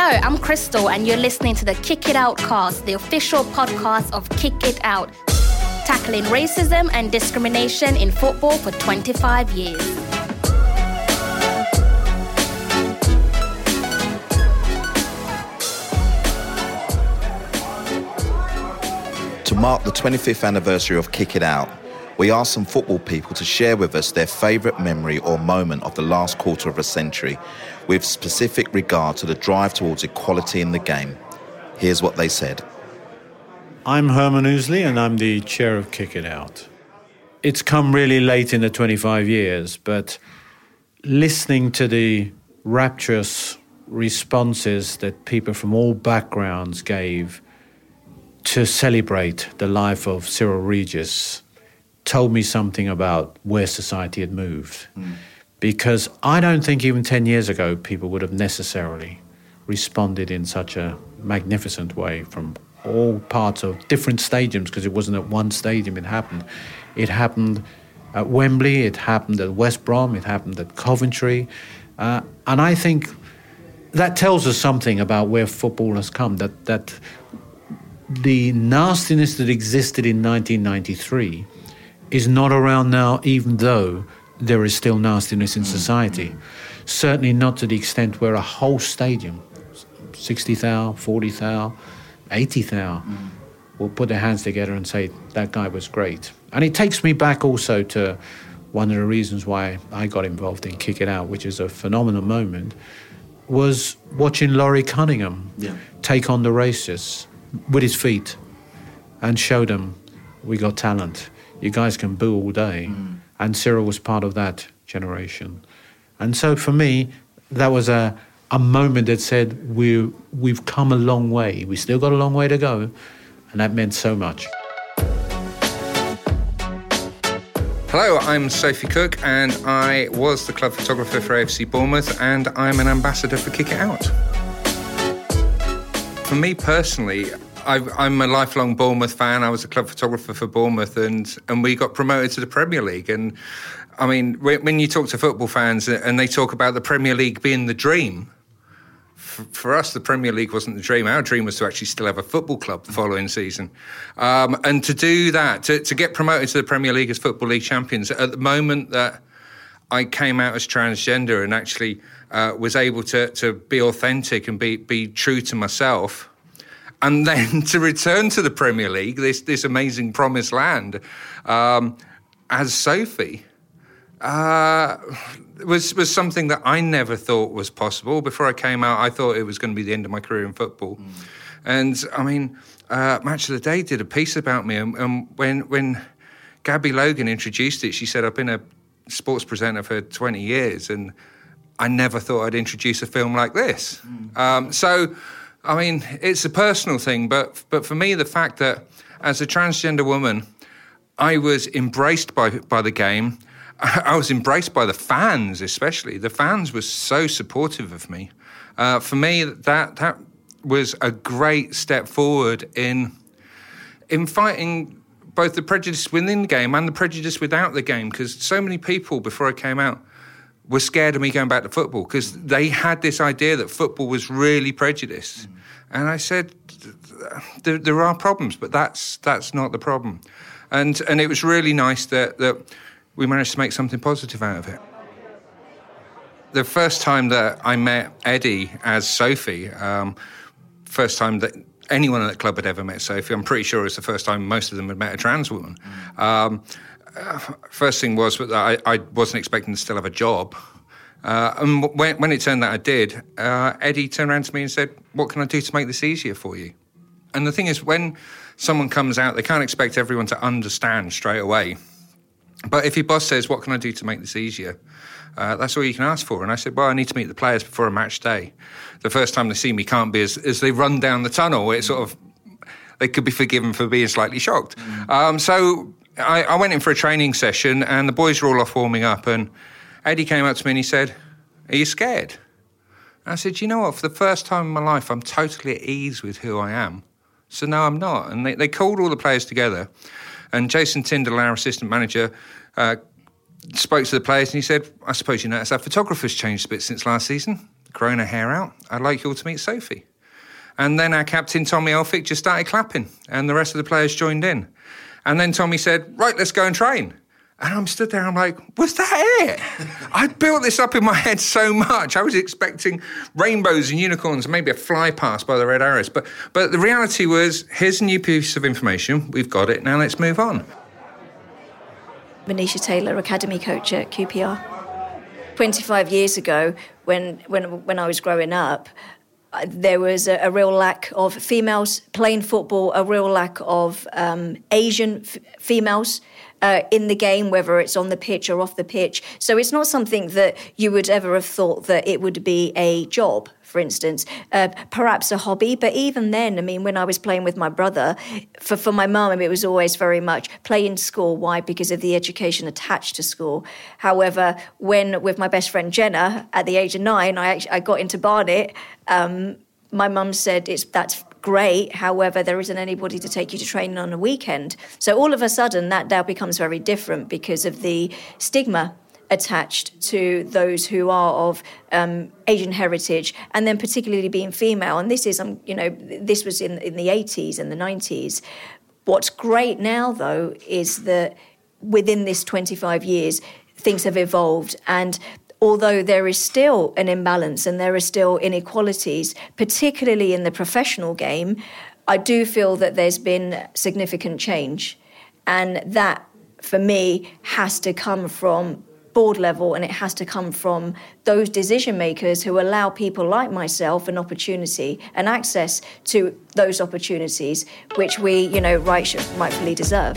Hello, I'm Crystal, and you're listening to the Kick It Out cast, the official podcast of Kick It Out, tackling racism and discrimination in football for 25 years. To mark the 25th anniversary of Kick It Out, we asked some football people to share with us their favourite memory or moment of the last quarter of a century, with specific regard to the drive towards equality in the game. Here's what they said. I'm Herman Ouseley and I'm the chair of Kick It Out. It's come really late in the 25 years, but listening to the rapturous responses that people from all backgrounds gave to celebrate the life of Cyril Regis told me something about where society had moved. Because I don't think even 10 years ago people would have necessarily responded in such a magnificent way from all parts of different stadiums, because it wasn't at one stadium it happened. It happened at Wembley, it happened at West Brom, it happened at Coventry. Uh, and I think that tells us something about where football has come, that, that the nastiness that existed in 1993 is not around now, even though there is still nastiness in mm. society. Certainly not to the extent where a whole stadium, 60,000, 40,000, 80,000, mm. will put their hands together and say, that guy was great. And it takes me back also to one of the reasons why I got involved in Kick It Out, which is a phenomenal moment, was watching Laurie Cunningham take on the racists with his feet and show them we got talent. You guys can boo all day. Mm. And Cyril was part of that generation. And so for me, that was a, a moment that said we, we've come a long way. We still got a long way to go. And that meant so much. Hello, I'm Sophie Cook, and I was the club photographer for AFC Bournemouth, and I'm an ambassador for Kick It Out. For me personally, I've, I'm a lifelong Bournemouth fan. I was a club photographer for Bournemouth, and and we got promoted to the Premier League. And I mean, when, you talk to football fans and they talk about the Premier League being the dream, for us, the Premier League wasn't the dream. Our dream was to actually still have a football club the following season. Um, and to do that, to, to get promoted to the Premier League as Football League champions, at the moment that I came out as transgender and actually uh, was able to, to be authentic and be, be true to myself, and then to return to the Premier League, this, this amazing promised land, um, as Sophie uh, was was something that I never thought was possible. Before I came out, I thought it was going to be the end of my career in football. And I mean, uh, Match of the Day did a piece about me, and, and when when Gabby Logan introduced it, she said, "I've been a sports presenter for 20 years, and I never thought I'd introduce a film like this." Um, so, I mean, it's a personal thing, but but for me, the fact that as a transgender woman, I was embraced by by the game. I was embraced by the fans, especially. The fans were so supportive of me. Uh, for me, that that was a great step forward in in fighting both the prejudice within the game and the prejudice without the game. Because so many people before I came out were scared of me going back to football because they had this idea that football was really prejudiced. And I said, there, there are problems, but that's that's not the problem. And and it was really nice that that we managed to make something positive out of it. The first time that I met Eddie as Sophie, um, first time that anyone at the club had ever met Sophie, I'm pretty sure it was the first time most of them had met a trans woman. Mm. Um, uh, first thing was that I, I, wasn't expecting to still have a job. Uh, and when, when, it turned out I did, uh, Eddie turned around to me and said, What can I do to make this easier for you? And the thing is, when someone comes out, they can't expect everyone to understand straight away. But if your boss says, What can I do to make this easier? Uh, that's all you can ask for. And I said, Well, I need to meet the players before a match day. The first time they see me can't be as, as they run down the tunnel. It's sort of, they could be forgiven for being slightly shocked. Mm. Um, so I, I, went in for a training session and the boys were all off warming up. And Eddie came up to me and he said, Are you scared? I said, You know what? For the first time in my life, I'm totally at ease with who I am. So no, I'm not. And they, they called all the players together. And Jason Tindall, our assistant manager, uh, spoke to the players and he said, I suppose you noticed our photographer's changed a bit since last season, growing her hair out. I'd like you all to meet Sophie. And then our captain, Tommy Elphick, just started clapping and the rest of the players joined in. And then Tommy said, Right, let's go and train. And I'm stood there, I'm like, was that it? I built this up in my head so much. I was expecting rainbows and unicorns maybe a fly past by the Red Arrows. But, but the reality was, here's a new piece of information. We've got it. Now let's move on. Manisha Taylor, Academy Coach at QPR. 25 years ago, when, when, when I was growing up, there was a, a, real lack of females playing football, a real lack of um, Asian f- females uh, in the game, whether it's on the pitch or off the pitch. So it's not something that you would ever have thought that it would be a job for instance, uh, perhaps a hobby. But even then, I mean, when I was playing with my brother, for, for my mum, it was always very much play in school. Why? Because of the education attached to school. However, when with my best friend Jenna at the age of nine, I, actually, I got into Barnet. Um, my mum said it's that's great. However, there isn't anybody to take you to training on a weekend. So all of a sudden, that now becomes very different because of the stigma attached to those who are of um, Asian heritage, and then particularly being female. And this is, um, you know, this was in in the 80s and the 90s. What's great now, though, is that within this 25 years, things have evolved and. Although there is still an imbalance and there are still inequalities, particularly in the professional game, I do feel that there's been significant change. And that, for me, has to come from board level and it has to come from those decision makers who allow people like myself an opportunity and access to those opportunities which we you know right, rightfully deserve.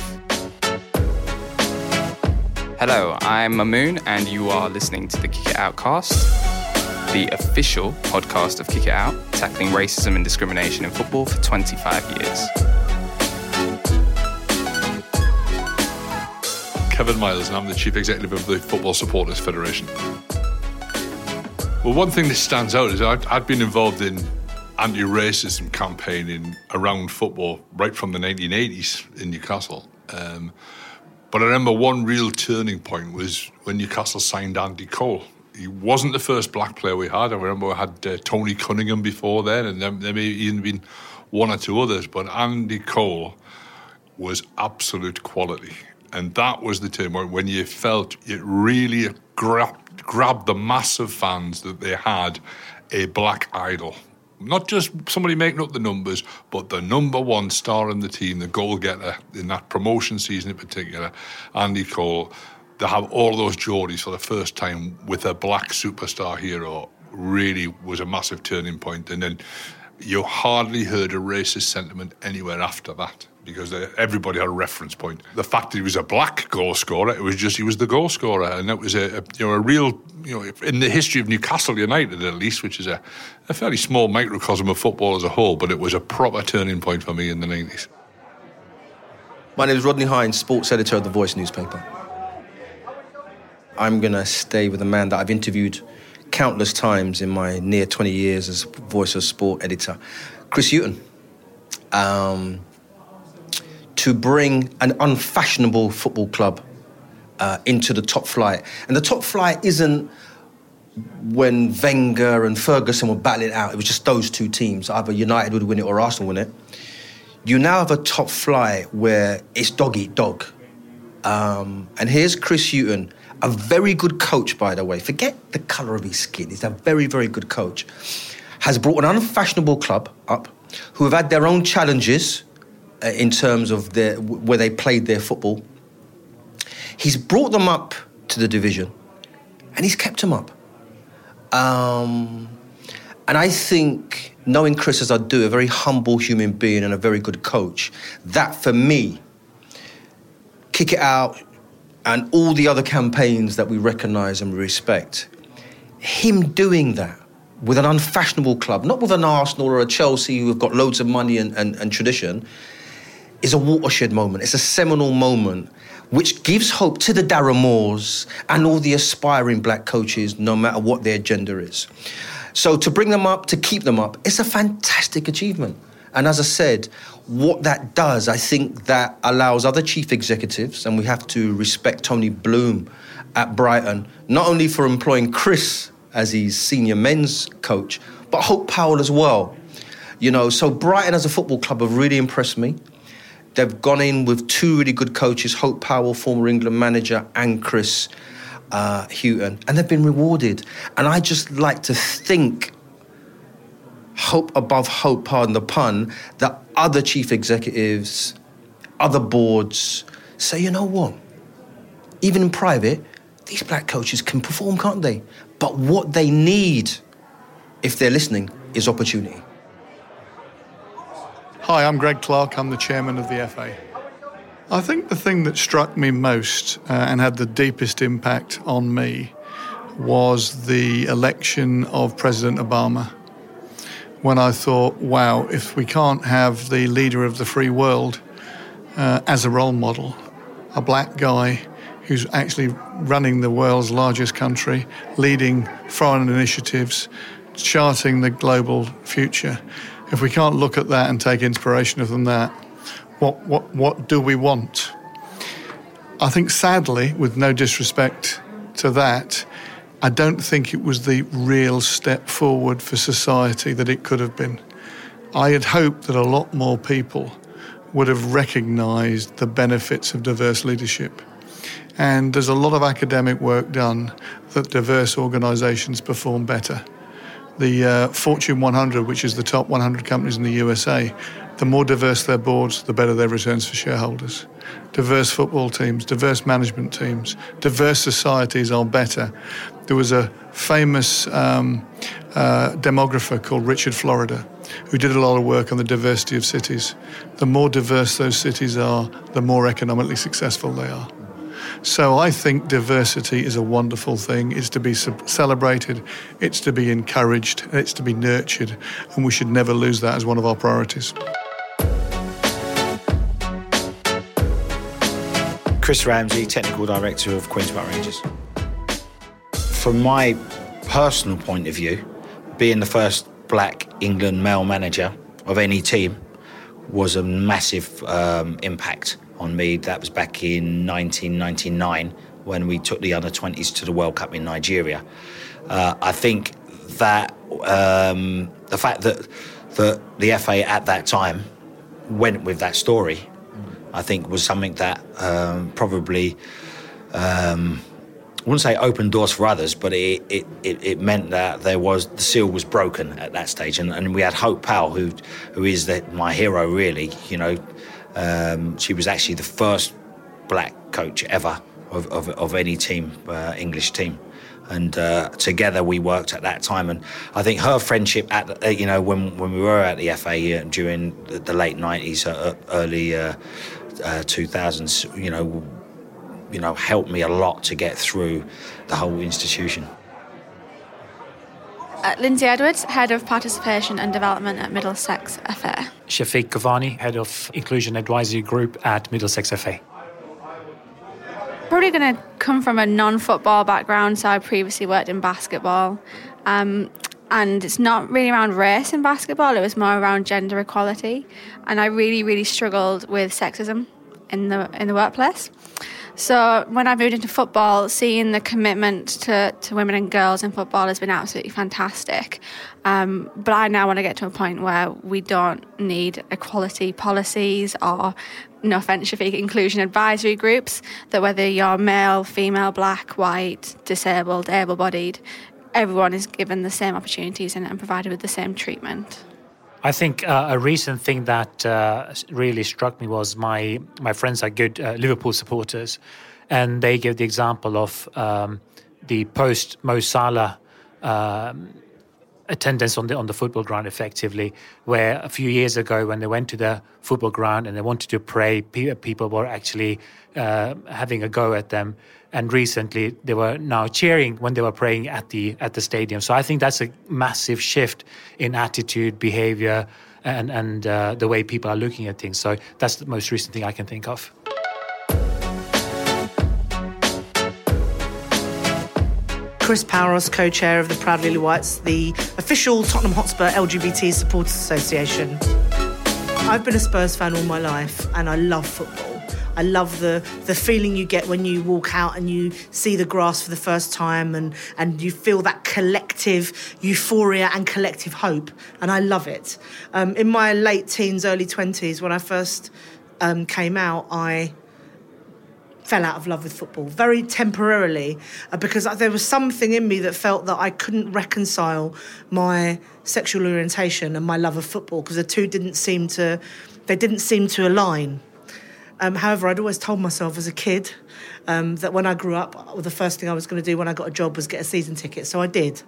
Hello i'm mamoon and you are listening to the kick it out cast the official podcast of kick it out tackling racism and discrimination in football for 25 years Kevin Miles, and I'm the Chief Executive of the Football Supporters Federation. Well, one thing that stands out is I've, I've been involved in anti racism campaigning around football right from the 1980s in Newcastle. Um, but I remember one real turning point was when Newcastle signed Andy Cole. He wasn't the first black player we had. I remember we had uh, Tony Cunningham before then, and there, there may even been one or two others. But Andy Cole was absolute quality. And that was the time when you felt it really grabbed, grabbed the massive fans that they had a black idol. Not just somebody making up the numbers, but the number one star in the team, the goal getter in that promotion season in particular, Andy Cole. To have all those Geordies for the first time with a black superstar hero really was a massive turning point. And then you hardly heard a racist sentiment anywhere after that because everybody had a reference point. The fact that he was a black goal scorer, it was just he was the goal scorer, and that was a, a you know a real you know in the history of Newcastle United at least, which is a, a fairly small microcosm of football as a whole, but it was a proper turning point for me in the nineties. My name is Rodney Hinds, sports editor of the Voice newspaper. I'm going to stay with a man that I've interviewed countless times in my near 20 years as Voice of Sport editor, Chris Hughton. Um, to bring an unfashionable football club uh, into the top flight. And the top flight isn't when Wenger and Ferguson were battling out. It was just those two teams. Either United would win it or Arsenal win it. You now have a top flight where it's dog eat dog. Um, and here's Chris Hughton, a very good coach, by the way. Forget the colour of his skin. He's a very, very good coach. Has brought an unfashionable club up who have had their own challenges in terms of their, where they played their football. He's brought them up to the division and he's kept them up. Um, and I think, knowing Chris as I do, a very humble human being and a very good coach, that for me, kick it out and all the other campaigns that we recognise and respect, him doing that with an unfashionable club, not with an Arsenal or a Chelsea who have got loads of money and, and, and tradition, is a watershed moment. It's a seminal moment which gives hope to the Darren Moores and all the aspiring black coaches, no matter what their gender is. So to bring them up, to keep them up, it's a fantastic achievement. And as I said, what that does, I think that allows other chief executives, and we have to respect Tony Bloom at Brighton, not only for employing Chris as his senior men's coach, but Hope Powell as well. You know, so Brighton as a football club have really impressed me. They've gone in with two really good coaches, Hope Powell, former England manager, and Chris uh, Hughton, and they've been rewarded. And I just like to think, hope above hope, pardon the pun, that other chief executives, other boards say, you know what? Even in private, these black coaches can perform, can't they? But what they need, if they're listening, is opportunity. Hi, I'm Greg Clarke. I'm the chairman of the FA. I think the thing that struck me most uh, and had the deepest impact on me was the election of President Obama. When I thought, wow, if we can't have the leader of the free world uh, as a role model, a black guy who's actually running the world's largest country, leading foreign initiatives, charting the global future, if we can't look at that and take inspiration from that, what, what, what do we want? I think, sadly, with no disrespect to that, I don't think it was the real step forward for society that it could have been. I had hoped that a lot more people would have recognised the benefits of diverse leadership. And there's a lot of academic work done that diverse organisations perform better the uh, Fortune 100, which is the top 100 companies in the USA, the more diverse their boards, the better their returns for shareholders. Diverse football teams, diverse management teams, diverse societies are better. There was a famous um, uh, demographer called Richard Florida who did a lot of work on the diversity of cities. The more diverse those cities are, the more economically successful they are. So I think diversity is a wonderful thing. It's to be celebrated, it's to be encouraged, it's to be nurtured, and we should never lose that as one of our priorities. Chris Ramsey, Technical Director of Queen's Park Rangers. From my personal point of view, being the first black England male manager of any team was a massive um, impact on me. That was back in 1999 when we took the under 20s to the World Cup in Nigeria. Uh, I think that um, the fact that, the FA at that time went with that story, I think was something that um, probably. Um, I wouldn't say open doors for others, but it, it, it, it, meant that there was the seal was broken at that stage, and, and we had Hope Powell, who who is the, my hero really. You know, um, she was actually the first black coach ever of, of, of any team, uh, English team. And uh, together we worked at that time. And I think her friendship at, uh, you know, when, when we were at the FA during the, the late 90s, uh, early 2000s, uh, uh, you know, you know, helped me a lot to get through the whole institution. Uh, Lindsay Edwards, Head of Participation and Development at Middlesex FA. Shafiq Ghavani, Head of Inclusion Advisory Group at Middlesex FA. Probably going to come from a non football background, so I previously worked in basketball. Um, and it's not really around race in basketball, it was more around gender equality. And I really, really struggled with sexism in the, in the workplace. So when I moved into football, seeing the commitment to, to women and girls in football has been absolutely fantastic. Um, but I now want to get to a point where we don't need equality policies or no offence, inclusion advisory groups, that whether you're male, female, black, white, disabled, able bodied, everyone is given the same opportunities and, and provided with the same treatment. I think uh, a recent thing that uh, really struck me was my my friends are good uh, Liverpool supporters, and they give the example of um, the post Mo Salah um, attendance on the on the football ground effectively where a few years ago when they went to the football ground and they wanted to pray people were actually uh, having a go at them. And recently they were now cheering when they were praying at the at the stadium. So i think that's a massive shift in attitude behavior and and uh, the way people are looking at things. So that's the most recent thing i can think of Chris Paouros, co chair of the Proud Lily Whites, the official Tottenham Hotspur LGBT Supporters Association. I've been a Spurs fan all my life and I love football. I love the the feeling you get when you walk out and you see the grass for the first time and and you feel that collective euphoria and collective hope and I love it. Um, in my late teens, early twenties, when I first um, came out, I fell out of love with football very temporarily uh, because there was something in me that felt that I couldn't reconcile my sexual orientation and my love of football because the two didn't seem to they didn't seem to align. Um, however, I'd always told myself as a kid um, that when I grew up, the first thing I was going to do when I got a job was get a season ticket. So I did.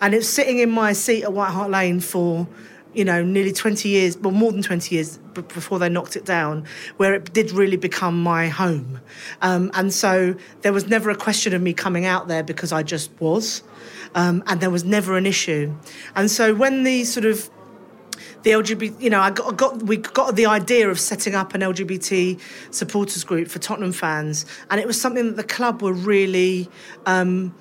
And it was sitting in my seat at White Hart Lane for you know, nearly 20 years, well, more than 20 years before they knocked it down, where it did really become my home. Um, and so there was never a question of me coming out there because I just was. Um, and there was never an issue. And so when the sort of the LGBT, you know, I got, got, we got the idea of setting up an LGBT supporters group for Tottenham fans, and it was something that the club were really um,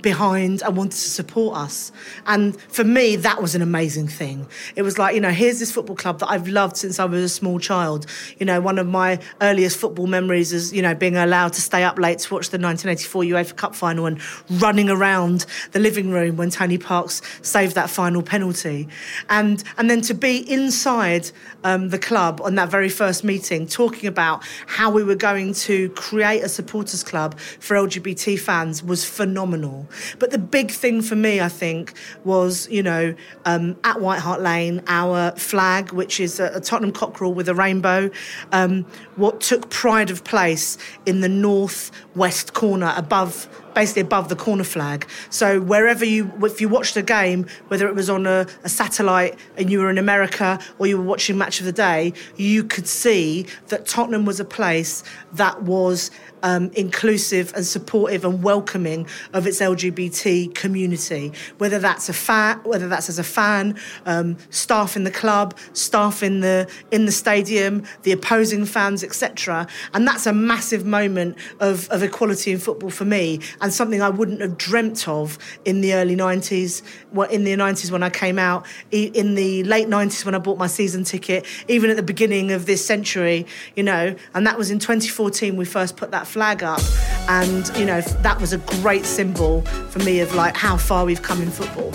behind and wanted to support us. And for me, that was an amazing thing. It was like, you know, here's this football club that I've loved since I was a small child. You know, one of my earliest football memories is, you know, being allowed to stay up late to watch the 1984 UEFA Cup final and running around the living room when Tony Parks saved that final penalty. And, and then to be inside um, the club on that very first meeting, talking about how we were going to create a supporters club for LGBT fans was phenomenal. But the big thing for me, I think, was, you know, um, at White Hart Lane, our flag, which is a, a Tottenham cockerel with a rainbow, um, what took pride of place in the north-west corner above basically above the corner flag. So wherever you, if you watched a game, whether it was on a, a, satellite and you were in America or you were watching Match of the Day, you could see that Tottenham was a place that was um, inclusive and supportive and welcoming of its LGBT community, whether that's a fan, whether that's as a fan, um, staff in the club, staff in the in the stadium, the opposing fans, etc. And that's a massive moment of, of equality in football for me, and something I wouldn't have dreamt of in the early '90s. Well, in the '90s when I came out, in the late '90s when I bought my season ticket, even at the beginning of this century, you know, and that was in 2014 we first put that flag up. And, you know, that was a great symbol for me of like how far we've come in football.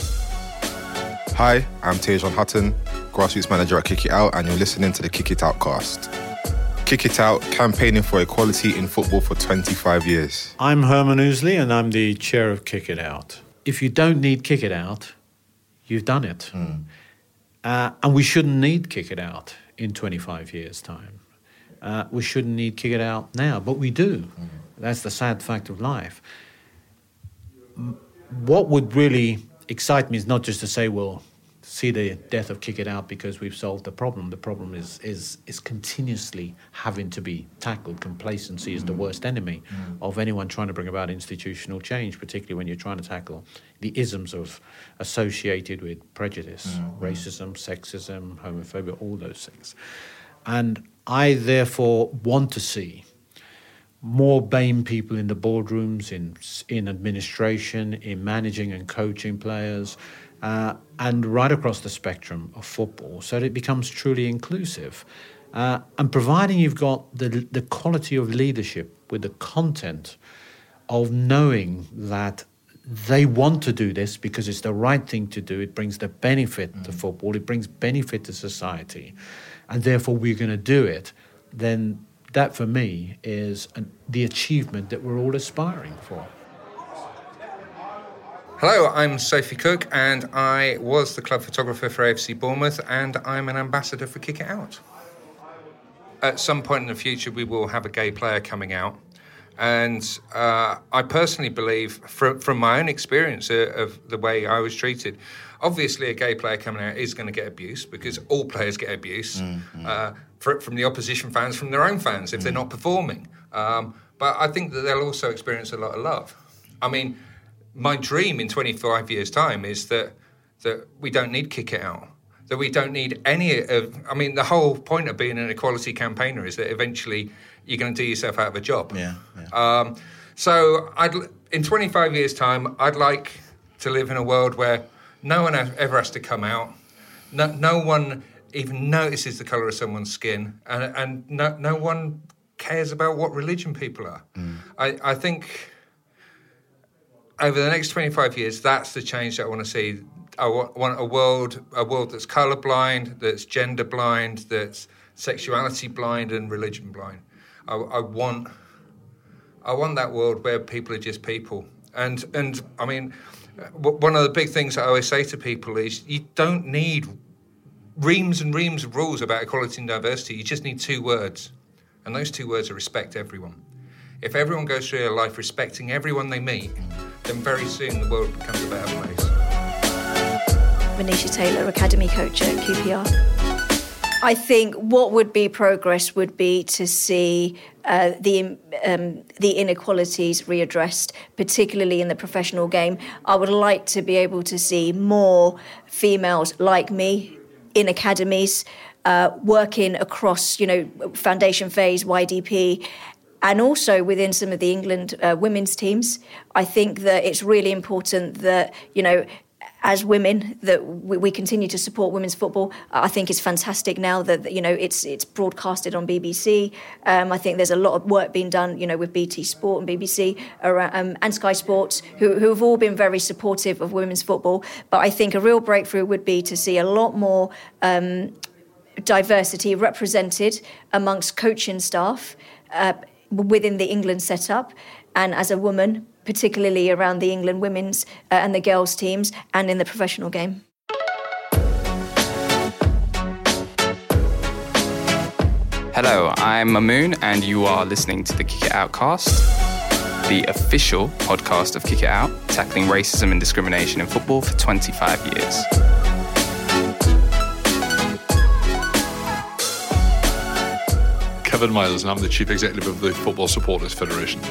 Hi, I'm Tajon Hutton, grassroots manager at Kick It Out, and you're listening to the Kick It Out cast. Kick It Out, campaigning for equality in football for 25 years. I'm Herman Ouseley, and I'm the chair of Kick It Out. If you don't need Kick It Out, you've done it. Mm. Uh, and we shouldn't need Kick It Out in 25 years' time uh, we shouldn't need kick it out now, but we do. Mm-hmm. That's the sad fact of life. What would really excite me is not just to say, well, see the death of kick it out because we've solved the problem. The problem is is is continuously having to be tackled. Complacency is the mm-hmm. worst enemy mm. of anyone trying to bring about institutional change, particularly when you're trying to tackle the isms of associated with prejudice, mm. racism, sexism, homophobia, all those things. And I therefore want to see more BAME people in the boardrooms, in in administration, in managing and coaching players, uh, and right across the spectrum of football, so that it becomes truly inclusive. Uh, and providing you've got the, the quality of leadership with the content of knowing that they want to do this because it's the right thing to do, it brings the benefit mm. to football, it brings benefit to society, and therefore we're going to do it, then that for me is an, the achievement that we're all aspiring for. Hello, I'm Sophie Cook, and I was the club photographer for AFC Bournemouth, and I'm an ambassador for Kick It Out at some point in the future, we will have a gay player coming out. And uh, I personally believe, from, from my own experience of, of the way I was treated, obviously a gay player coming out is going to get abuse because all players get abuse mm-hmm. uh, for, from the opposition fans, from their own fans if mm they're not performing. Um, but I think that they'll also experience a lot of love. I mean, my dream in 25 years' time is that that we don't need kick it out that we don't need any of. I mean, the whole point of being an equality campaigner is that eventually you're going to do yourself out of a job. Yeah. yeah. Um, so, I'd in 25 years' time, I'd like to live in a world where no one ever has to come out. No, no one even notices the colour of someone's skin, and, and no, no one cares about what religion people are. Mm. I, I think over the next 25 years, that's the change that I want to see I want a world a world that's colorblind, that's gender blind, that's sexuality blind and religion blind. I, I, want I want that world where people are just people. And and I mean, one of the big things I always say to people is you don't need reams and reams of rules about equality and diversity. You just need two words, and those two words are respect everyone. If everyone goes through their life respecting everyone they meet, then very soon the world becomes a better place. Manisha Taylor, Academy Coach at QPR. I think what would be progress would be to see uh, the um, the inequalities readdressed, particularly in the professional game. I would like to be able to see more females like me in academies, uh, working across, you know, foundation phase, YDP, and also within some of the England uh, women's teams. I think that it's really important that you know as women that we, we, continue to support women's football. I think it's fantastic now that you know it's it's broadcasted on BBC. Um, I think there's a lot of work being done, you know, with BT Sport and BBC around, um, and Sky Sports, who who have all been very supportive of women's football. But I think a real breakthrough would be to see a lot more. Um, diversity represented amongst coaching staff uh, within the England setup, and as a woman, particularly around the England women's uh, and the girls' teams and in the professional game. Hello, I'm Mamoon, and you are listening to the Kick It Out cast, the official podcast of Kick It Out, tackling racism and discrimination in football for 25 years. Kevin Miles, and I'm the Chief Executive of the Football Supporters Federation.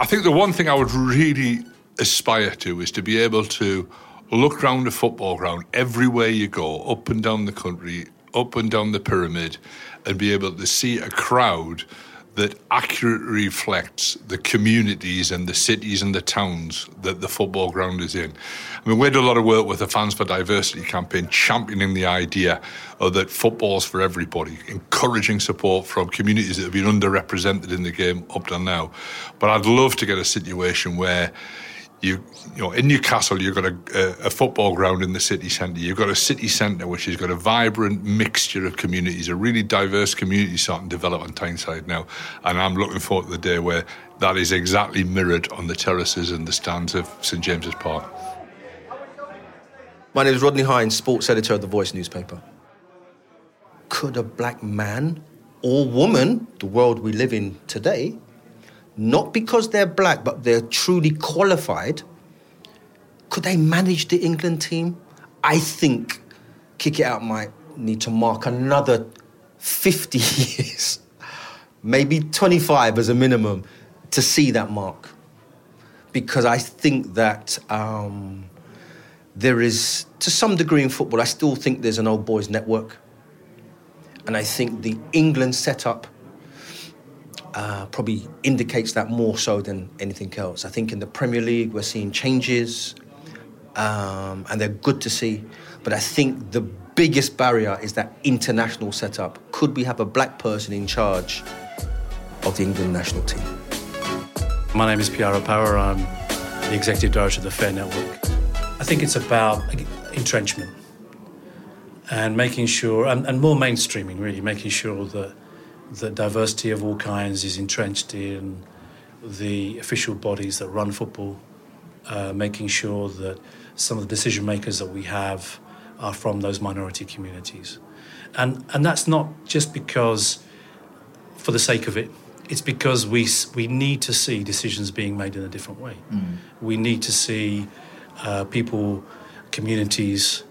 I think the one thing I would really aspire to is to be able to look around a football ground everywhere you go, up and down the country, up and down the pyramid, and be able to see a crowd that accurately reflects the communities and the cities and the towns that the football ground is in. I mean, we do a lot of work with the Fans for Diversity campaign, championing the idea of that football's for everybody, encouraging support from communities that have been underrepresented in the game up to now. But I'd love to get a situation where you, you know, in Newcastle, you've got a, a, a football ground in the city centre. You've got a city centre which has got a vibrant mixture of communities, a really diverse community starting to develop on Tyneside now. And I'm looking forward to the day where that is exactly mirrored on the terraces and the stands of St James's Park. My name is Rodney Hinds, sports editor of The Voice newspaper. Could a black man or woman, the world we live in today, not because they're black, but they're truly qualified, could they manage the England team? I think Kick It Out might need to mark another 50 years, maybe 25 as a minimum, to see that mark. Because I think that um, there is, to some degree in football, I still think there's an old boys network. And I think the England setup uh, probably indicates that more so than anything else. I think in the Premier League we're seeing changes, um, and they're good to see. But I think the biggest barrier is that international setup. Could we have a black person in charge of the England national team? My name is Piara Powar. I'm the executive director of the Fare Network. I think it's about entrenchment and making sure, and, and more mainstreaming, really, making sure that that diversity of all kinds is entrenched in the official bodies that run football, uh, making sure that some of the decision makers that we have are from those minority communities. And, and that's not just because, for the sake of it, it's because we, we need to see decisions being made in a different way. Mm. We need to see uh, people, communities,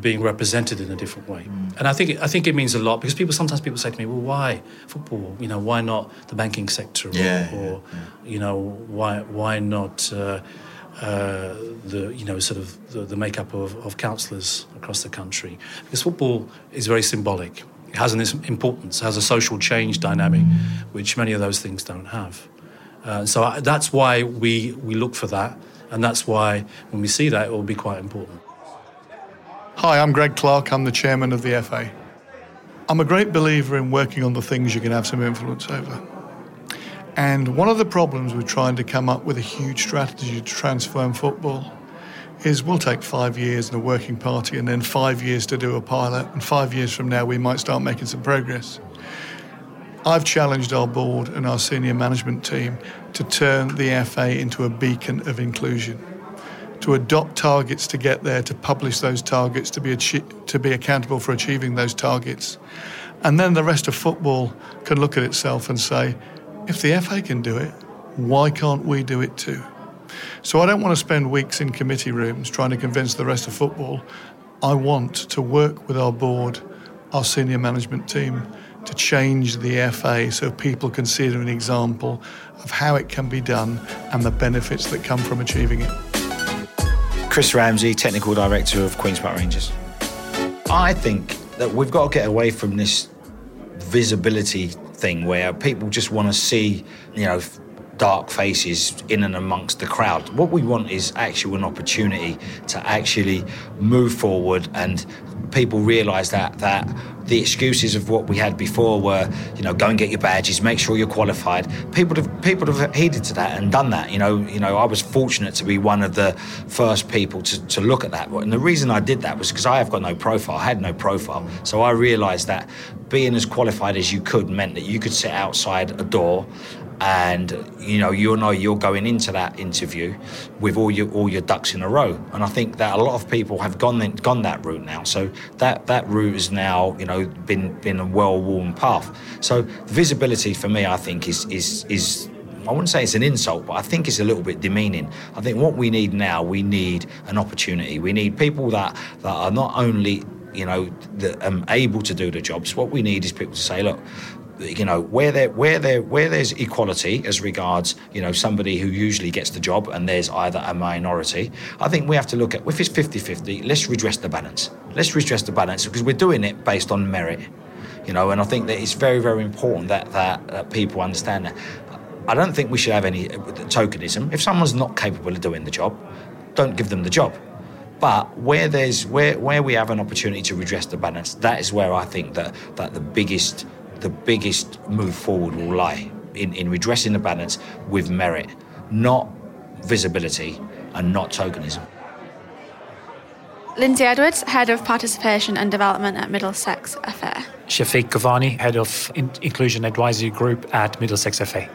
being represented in a different way. Mm. And I think I think it means a lot because people sometimes people say to me, "Well, why football? You know, why not the banking sector? Or, Yeah, or you know, why why not uh, uh, the you know sort of the, the makeup of, of councillors across the country? Because football is very symbolic. It has an importance, has a social change dynamic, which many of those things don't have. Uh, so I, that's why we we look for that, and that's why when we see that, it will be quite important. Hi, I'm Greg Clarke. I'm the chairman of the FA. I'm a great believer in working on the things you can have some influence over. And one of the problems with trying to come up with a huge strategy to transform football is we'll take five years in a working party and then five years to do a pilot, and five years from now we might start making some progress. I've challenged our board and our senior management team to turn the FA into a beacon of inclusion to adopt targets to get there, to publish those targets, to be achi- to be accountable for achieving those targets, and then the rest of football can look at itself and say, if the FA can do it, why can't we do it too? So I don't want to spend weeks in committee rooms trying to convince the rest of football. I want to work with our board, our senior management team, to change the FA so people can see them an example of how it can be done and the benefits that come from achieving it. Chris Ramsey, Technical Director of Queen's Park Rangers. I think that we've got to get away from this visibility thing where people just want to see, you know, dark faces in and amongst the crowd. What we want is actually an opportunity to actually move forward and people realise that that the excuses of what we had before were, you know, go and get your badges, make sure you're qualified. People have people have heeded to that and done that. You know, you know, I was fortunate to be one of the first people to, to look at that. And the reason I did that was because I have got no profile. I had no profile. So I realised that being as qualified as you could meant that you could sit outside a door and you know you'll know you're going into that interview with all your all your ducks in a row and i think that a lot of people have gone gone that route now so that that route has now you know been been a well-worn path so visibility for me i think is is is I wouldn't say it's an insult, but I think it's a little bit demeaning. I think what we need now, we need an opportunity. We need people that, that are not only, you know, that, um, able to do the jobs. What we need is people to say, look, you know where there where there where there's equality as regards you know somebody who usually gets the job and there's either a minority i think we have to look at if it's 50-50 let's redress the balance. Let's redress the balance because we're doing it based on merit you know and i think that it's very very important that that, that people understand that. I don't think we should have any uh, tokenism. If someone's not capable of doing the job don't give them the job. But where there's where where we have an opportunity to redress the balance that is where i think that that the biggest the biggest move forward will lie in, in redressing the balance with merit, not visibility and not tokenism. Lindsay Edwards, Head of Participation and Development at Middlesex FA. Shafiq Kavani, Head of In- Inclusion Advisory Group at Middlesex FA.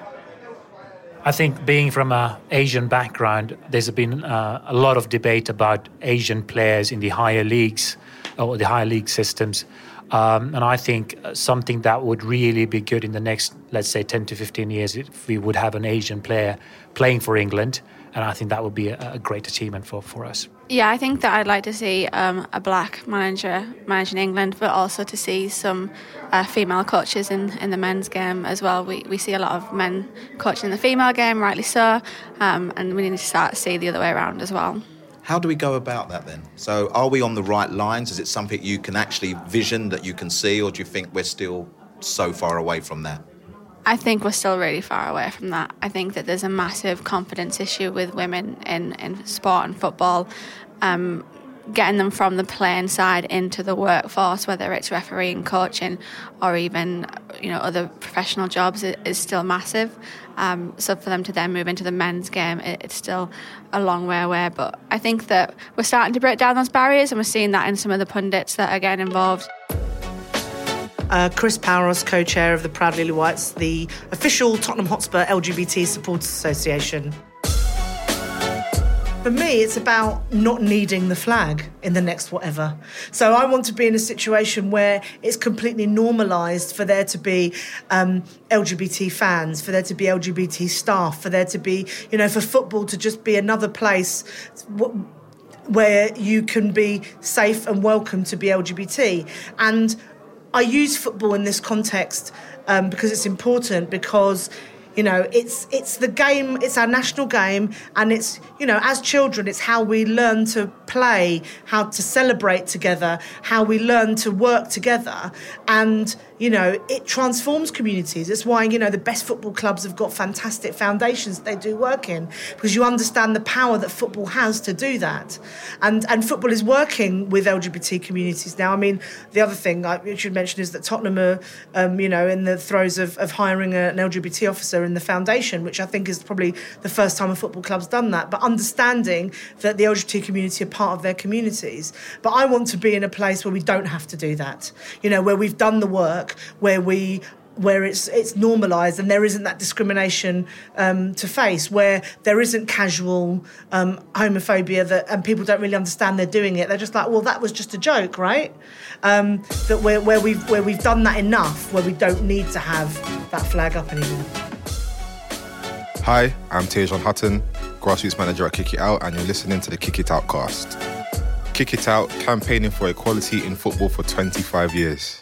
I think being from an Asian background, there's been uh, a lot of debate about Asian players in the higher leagues or the higher league systems. Um, and I think something that would really be good in the next, let's say, 10 to 15 years, if we would have an Asian player playing for England. And I think that would be a, a great achievement for, for us. Yeah, I think that I'd like to see um, a black manager managing England, but also to see some uh, female coaches in, in the men's game as well. We, we see a lot of men coaching the female game, rightly so, um, and we need to start to see the other way around as well. How do we go about that then? So, are we on the right lines? Is it something you can actually vision that you can see, or do you think we're still so far away from that? I think we're still really far away from that. I think that there's a massive confidence issue with women in, in sport and football. Um, getting them from the playing side into the workforce, whether it's refereeing, coaching, or even you know other professional jobs, is still massive. Um, so for them to then move into the men's game, it, it's still a long way away. But I think that we're starting to break down those barriers, and we're seeing that in some of the pundits that are getting involved. Uh, Chris Paouros, co-chair of the Proud Lily Whites, the official Tottenham Hotspur LGBT Supporters Association. For me, it's about not needing the flag in the next whatever. So I want to be in a situation where it's completely normalised for there to be um, LGBT fans, for there to be LGBT staff, for there to be, you know, for football to just be another place where you can be safe and welcome to be LGBT. And I use football in this context um, because it's important because you know, it's it's the game, it's our national game, and it's you know, as children, it's how we learn to play, how to celebrate together, how we learn to work together, and you know, it transforms communities. It's why, you know, the best football clubs have got fantastic foundations they do work in because you understand the power that football has to do that. And and football is working with LGBT communities now. I mean, the other thing I should mention is that Tottenham are, um, you know, in the throes of, of hiring an LGBT officer in the foundation, which I think is probably the first time a football club's done that. But understanding that the LGBT community are part of their communities. But I want to be in a place where we don't have to do that, you know, where we've done the work work where we where it's it's normalised and there isn't that discrimination um, to face, where there isn't casual um, homophobia that and people don't really understand they're doing it. They're just like, well, that was just a joke, right? Um, that where, where we've where we've done that enough, where we don't need to have that flag up anymore. Hi, I'm Tejan Hutton, grassroots manager at Kick It Out, and you're listening to the Kick It Out cast. Kick It Out, campaigning for equality in football for 25 years.